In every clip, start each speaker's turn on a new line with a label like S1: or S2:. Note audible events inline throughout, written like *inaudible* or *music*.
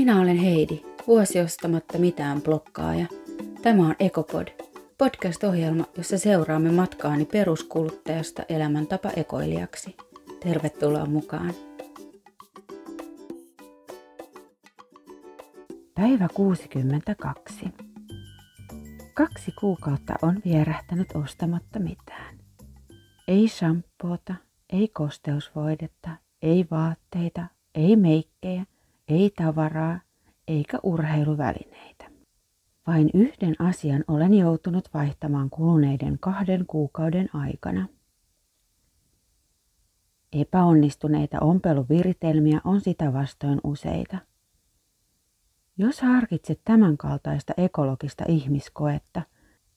S1: Minä olen Heidi, vuosi ostamatta mitään blokkaaja. Tämä on Ekopod, podcast-ohjelma, jossa seuraamme matkaani peruskuluttajasta elämäntapa ekoilijaksi. Tervetuloa mukaan. Päivä 62. Kaksi kuukautta on vierähtänyt ostamatta mitään. Ei shampoota, ei kosteusvoidetta, ei vaatteita, ei meikkejä, ei tavaraa eikä urheiluvälineitä. Vain yhden asian olen joutunut vaihtamaan kuluneiden kahden kuukauden aikana. Epäonnistuneita ompeluviritelmiä on sitä vastoin useita. Jos harkitset tämänkaltaista ekologista ihmiskoetta,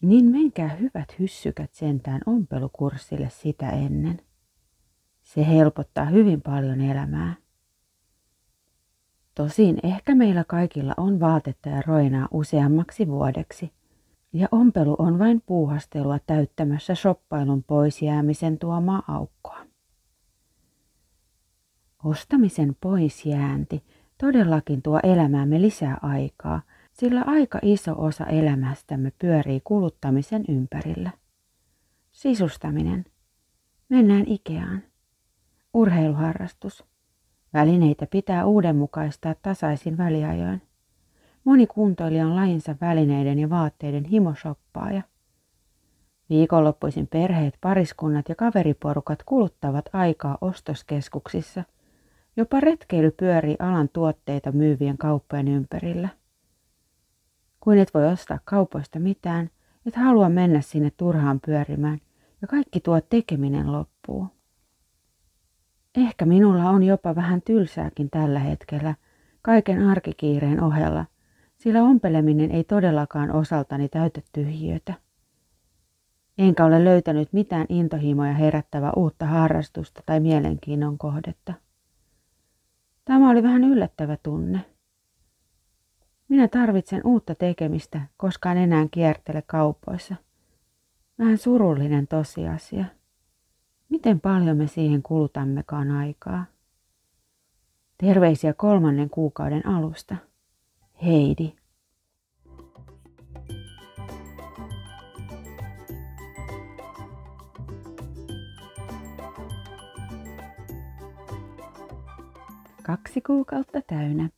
S1: niin menkää hyvät hyssykät sentään ompelukurssille sitä ennen. Se helpottaa hyvin paljon elämää. Tosin ehkä meillä kaikilla on vaatetta ja roinaa useammaksi vuodeksi. Ja ompelu on vain puuhastelua täyttämässä shoppailun pois jäämisen tuomaa aukkoa. Ostamisen poisjäänti todellakin tuo elämäämme lisää aikaa, sillä aika iso osa elämästämme pyörii kuluttamisen ympärillä. Sisustaminen. Mennään Ikeaan. Urheiluharrastus. Välineitä pitää uudenmukaistaa tasaisin väliajoin. Moni kuntoilija on lajinsa välineiden ja vaatteiden himoshoppaaja. Viikonloppuisin perheet, pariskunnat ja kaveriporukat kuluttavat aikaa ostoskeskuksissa. Jopa retkeily pyörii alan tuotteita myyvien kauppojen ympärillä. Kuin et voi ostaa kaupoista mitään, et halua mennä sinne turhaan pyörimään ja kaikki tuo tekeminen loppuu. Ehkä minulla on jopa vähän tylsääkin tällä hetkellä, kaiken arkikiireen ohella, sillä ompeleminen ei todellakaan osaltani täytä tyhjiötä. Enkä ole löytänyt mitään intohimoja herättävää uutta harrastusta tai mielenkiinnon kohdetta. Tämä oli vähän yllättävä tunne. Minä tarvitsen uutta tekemistä, koska en enää kiertele kaupoissa. Vähän surullinen tosiasia. Miten paljon me siihen kulutammekaan aikaa? Terveisiä kolmannen kuukauden alusta. Heidi. Kaksi kuukautta täynnä.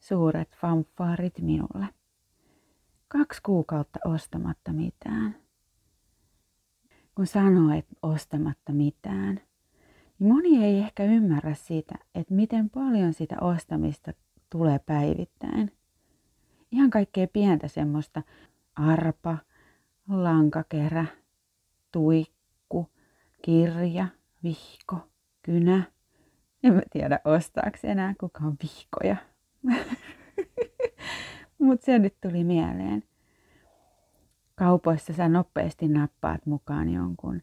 S1: Suuret fanfaarit minulle. Kaksi kuukautta ostamatta mitään kun sanoo, että ostamatta mitään, niin moni ei ehkä ymmärrä sitä, että miten paljon sitä ostamista tulee päivittäin. Ihan kaikkea pientä semmoista arpa, lankakerä, tuikku, kirja, vihko, kynä. En mä tiedä ostaako enää kukaan vihkoja. *laughs* Mutta se nyt tuli mieleen kaupoissa sä nopeasti nappaat mukaan jonkun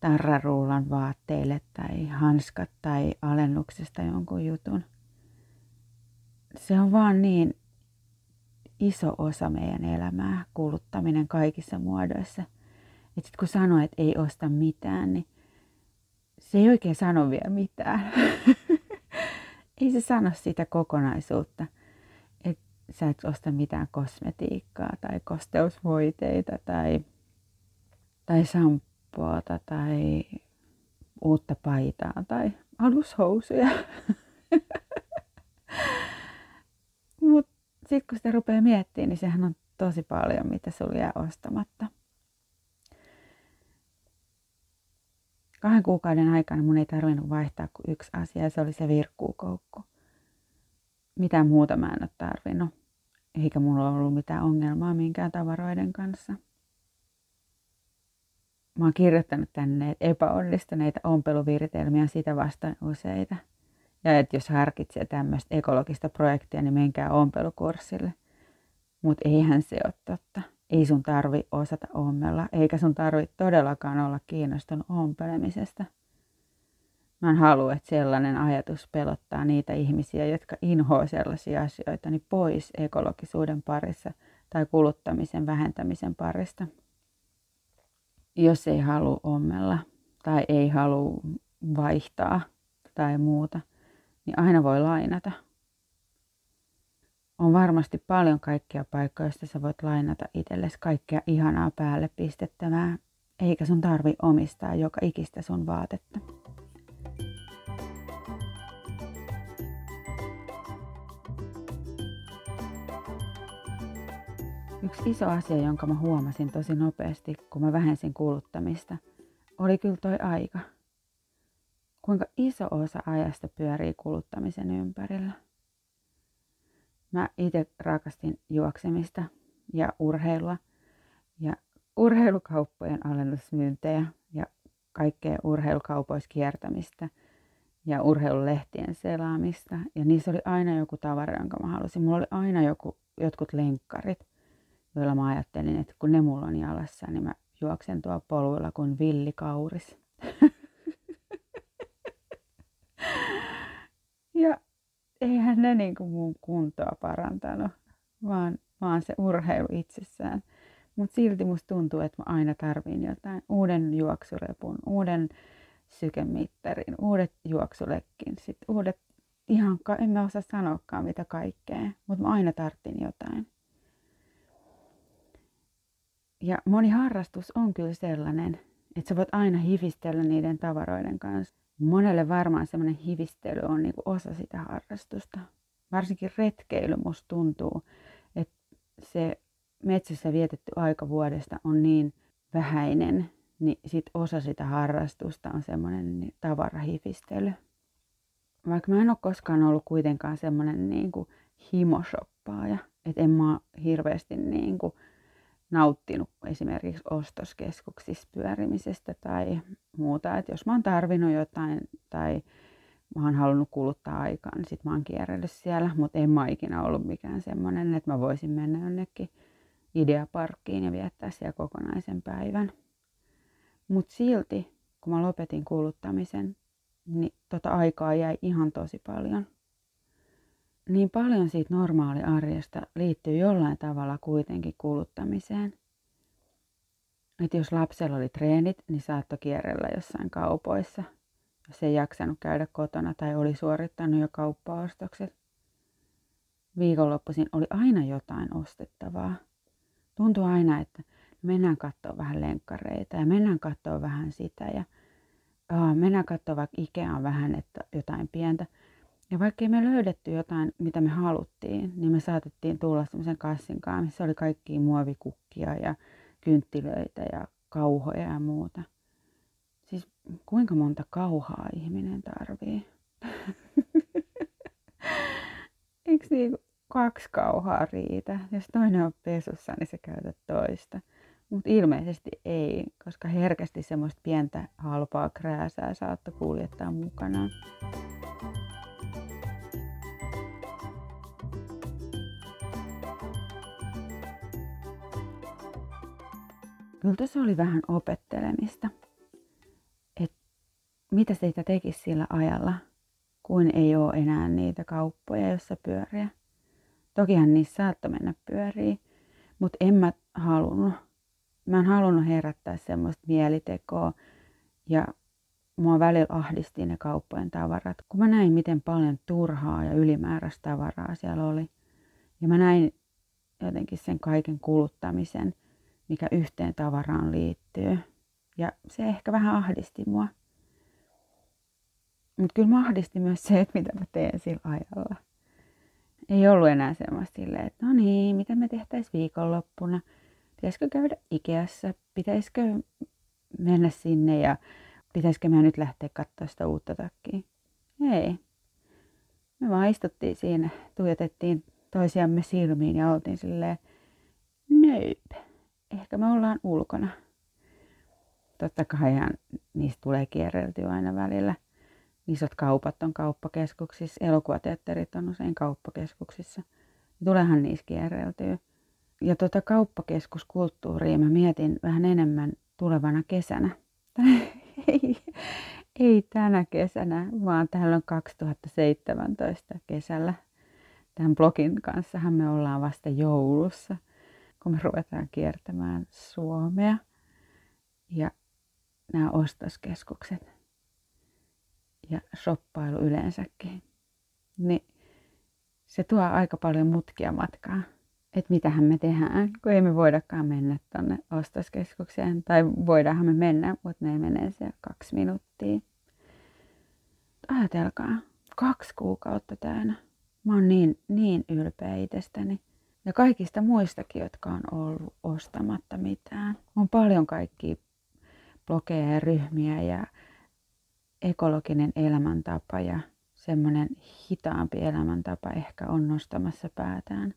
S1: tarraruulan vaatteille tai hanskat tai alennuksesta jonkun jutun. Se on vaan niin iso osa meidän elämää, kuluttaminen kaikissa muodoissa. Että sit kun sanoo, että ei osta mitään, niin se ei oikein sano vielä mitään. *laughs* ei se sano sitä kokonaisuutta sä et osta mitään kosmetiikkaa tai kosteusvoiteita tai, tai sampoota tai uutta paitaa tai alushousuja. *laughs* Mutta sitten kun sitä rupeaa miettimään, niin sehän on tosi paljon, mitä sulla jää ostamatta. Kahden kuukauden aikana mun ei tarvinnut vaihtaa kuin yksi asia ja se oli se virkkuukoukku mitään muuta mä en ole tarvinnut. Eikä mulla ollut mitään ongelmaa minkään tavaroiden kanssa. Mä oon kirjoittanut tänne, epäonnistuneita ompeluviritelmiä sitä vastaan useita. Ja että jos harkitsee tämmöistä ekologista projektia, niin menkää ompelukurssille. Mutta eihän se ole totta. Ei sun tarvi osata ommella, eikä sun tarvi todellakaan olla kiinnostunut ompelemisesta – Mä en halua, että sellainen ajatus pelottaa niitä ihmisiä, jotka inhoa sellaisia asioita, niin pois ekologisuuden parissa tai kuluttamisen vähentämisen parista. Jos ei halua ommella tai ei halua vaihtaa tai muuta, niin aina voi lainata. On varmasti paljon kaikkia paikkoja, joista sä voit lainata itsellesi kaikkea ihanaa päälle pistettävää, eikä sun tarvi omistaa joka ikistä sun vaatetta. Yksi iso asia, jonka mä huomasin tosi nopeasti, kun mä vähensin kuluttamista, oli kyllä toi aika. Kuinka iso osa ajasta pyörii kuluttamisen ympärillä. Mä itse rakastin juoksemista ja urheilua ja urheilukauppojen alennusmyyntejä ja kaikkea urheilukaupoissa kiertämistä ja urheilulehtien selaamista. Ja niissä oli aina joku tavara, jonka mä halusin. Mulla oli aina joku, jotkut lenkkarit joilla mä ajattelin, että kun ne mulla on jalassa, niin mä juoksen tuo poluilla kuin villikauris. *laughs* ja eihän ne niin kuin mun kuntoa parantanut, vaan, vaan se urheilu itsessään. Mutta silti musta tuntuu, että mä aina tarviin jotain. Uuden juoksurepun, uuden sykemittarin, uudet juoksulekkin, sit uudet, ihan, en mä osaa sanoakaan mitä kaikkea, mutta mä aina tarttin jotain. Ja moni harrastus on kyllä sellainen, että sä voit aina hivistellä niiden tavaroiden kanssa. Monelle varmaan semmoinen hivistely on niinku osa sitä harrastusta. Varsinkin retkeily musta tuntuu, että se metsässä vietetty aika vuodesta on niin vähäinen, niin sit osa sitä harrastusta on semmoinen niin tavarahifistely. Vaikka mä en ole koskaan ollut kuitenkaan semmoinen niin himoshoppaaja, että en mä hirveästi niin kuin nauttinut esimerkiksi ostoskeskuksissa pyörimisestä tai muuta. Että jos mä oon tarvinnut jotain tai mä oon halunnut kuluttaa aikaa, niin sit mä oon kierrellyt siellä. Mutta en mä ikinä ollut mikään semmoinen, että mä voisin mennä jonnekin ideaparkkiin ja viettää siellä kokonaisen päivän. Mutta silti, kun mä lopetin kuluttamisen, niin tota aikaa jäi ihan tosi paljon niin paljon siitä normaaliarjesta liittyy jollain tavalla kuitenkin kuluttamiseen. Että jos lapsella oli treenit, niin saattoi kierrellä jossain kaupoissa, jos ei jaksanut käydä kotona tai oli suorittanut jo kauppaostokset. Viikonloppuisin oli aina jotain ostettavaa. Tuntui aina, että mennään katsoa vähän lenkkareita ja mennään katsoa vähän sitä ja aa, mennään katsoa vaikka Ikeaan vähän että jotain pientä. Ja vaikka me löydetty jotain, mitä me haluttiin, niin me saatettiin tulla semmoisen kassin kanssa, missä oli kaikkia muovikukkia ja kynttilöitä ja kauhoja ja muuta. Siis kuinka monta kauhaa ihminen tarvii? *laughs* Eikö niin kaksi kauhaa riitä? Jos toinen on pesussa, niin se käytät toista. Mutta ilmeisesti ei, koska herkästi semmoista pientä halpaa krääsää saattoi kuljettaa mukanaan. Kyllä tuossa oli vähän opettelemista. Että mitä siitä tekisi sillä ajalla, kun ei ole enää niitä kauppoja, joissa pyöriä. Tokihan niissä saattoi mennä pyöriä, mutta en mä halunnut. Mä en halunnut herättää semmoista mielitekoa ja mua välillä ahdisti ne kauppojen tavarat, kun mä näin, miten paljon turhaa ja ylimääräistä tavaraa siellä oli. Ja mä näin jotenkin sen kaiken kuluttamisen – mikä yhteen tavaraan liittyy. Ja se ehkä vähän ahdisti mua. Mutta kyllä mä ahdisti myös se, että mitä mä teen sillä ajalla. Ei ollut enää semmoista silleen, että no niin, mitä me tehtäisiin viikonloppuna. Pitäisikö käydä Ikeassa? Pitäisikö mennä sinne ja pitäisikö me nyt lähteä katsoa sitä uutta takkia? Ei. Me vaan istuttiin siinä, tuijotettiin toisiamme silmiin ja oltiin silleen, ehkä me ollaan ulkona. Totta kai niistä tulee kierreltyä aina välillä. Isot kaupat on kauppakeskuksissa, elokuvateatterit on usein kauppakeskuksissa. Tulehan niissä kierreltyä. Ja tuota kauppakeskuskulttuuria mä mietin vähän enemmän tulevana kesänä. *laughs* ei, ei tänä kesänä, vaan täällä on 2017 kesällä. Tämän blogin kanssahan me ollaan vasta joulussa – kun me ruvetaan kiertämään Suomea ja nämä ostoskeskukset ja shoppailu yleensäkin. niin se tuo aika paljon mutkia matkaa. Että mitähän me tehdään, kun ei me voidakaan mennä tonne ostoskeskukseen. Tai voidaanhan me mennä, mutta ne menee siellä kaksi minuuttia. Ajatelkaa, kaksi kuukautta täynnä. Mä oon niin, niin ylpeä itsestäni. Ja kaikista muistakin, jotka on ollut ostamatta mitään. On paljon kaikkia blogeja ja ryhmiä ja ekologinen elämäntapa ja semmoinen hitaampi elämäntapa ehkä on nostamassa päätään.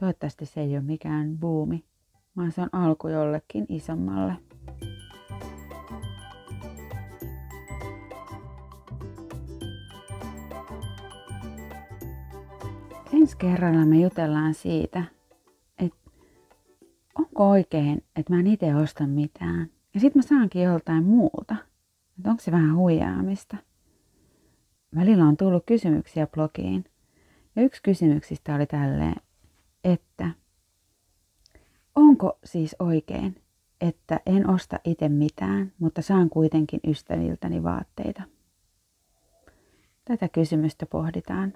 S1: Toivottavasti se ei ole mikään buumi, vaan se on alku jollekin isommalle. Ensi kerralla me jutellaan siitä, että onko oikein, että mä en itse osta mitään. Ja sitten mä saankin joltain muulta. Että onko se vähän huijaamista. Välillä on tullut kysymyksiä blogiin. Ja yksi kysymyksistä oli tälleen, että onko siis oikein, että en osta itse mitään, mutta saan kuitenkin ystäviltäni vaatteita? Tätä kysymystä pohditaan.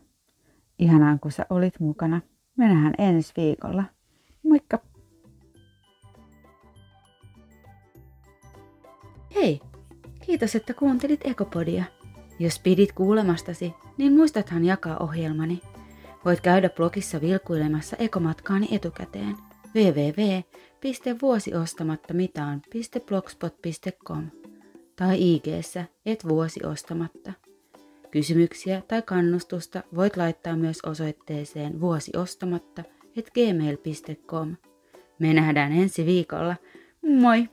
S1: Ihanaa, kun sä olit mukana. Me nähdään ensi viikolla. Moikka! Hei! Kiitos, että kuuntelit Ekopodia. Jos pidit kuulemastasi, niin muistathan jakaa ohjelmani. Voit käydä blogissa vilkuilemassa ekomatkaani etukäteen www.vuosiostamattamitaan.blogspot.com tai ig et vuosiostamatta. Kysymyksiä tai kannustusta voit laittaa myös osoitteeseen vuosiostamatta et gmail.com. Me nähdään ensi viikolla. Moi!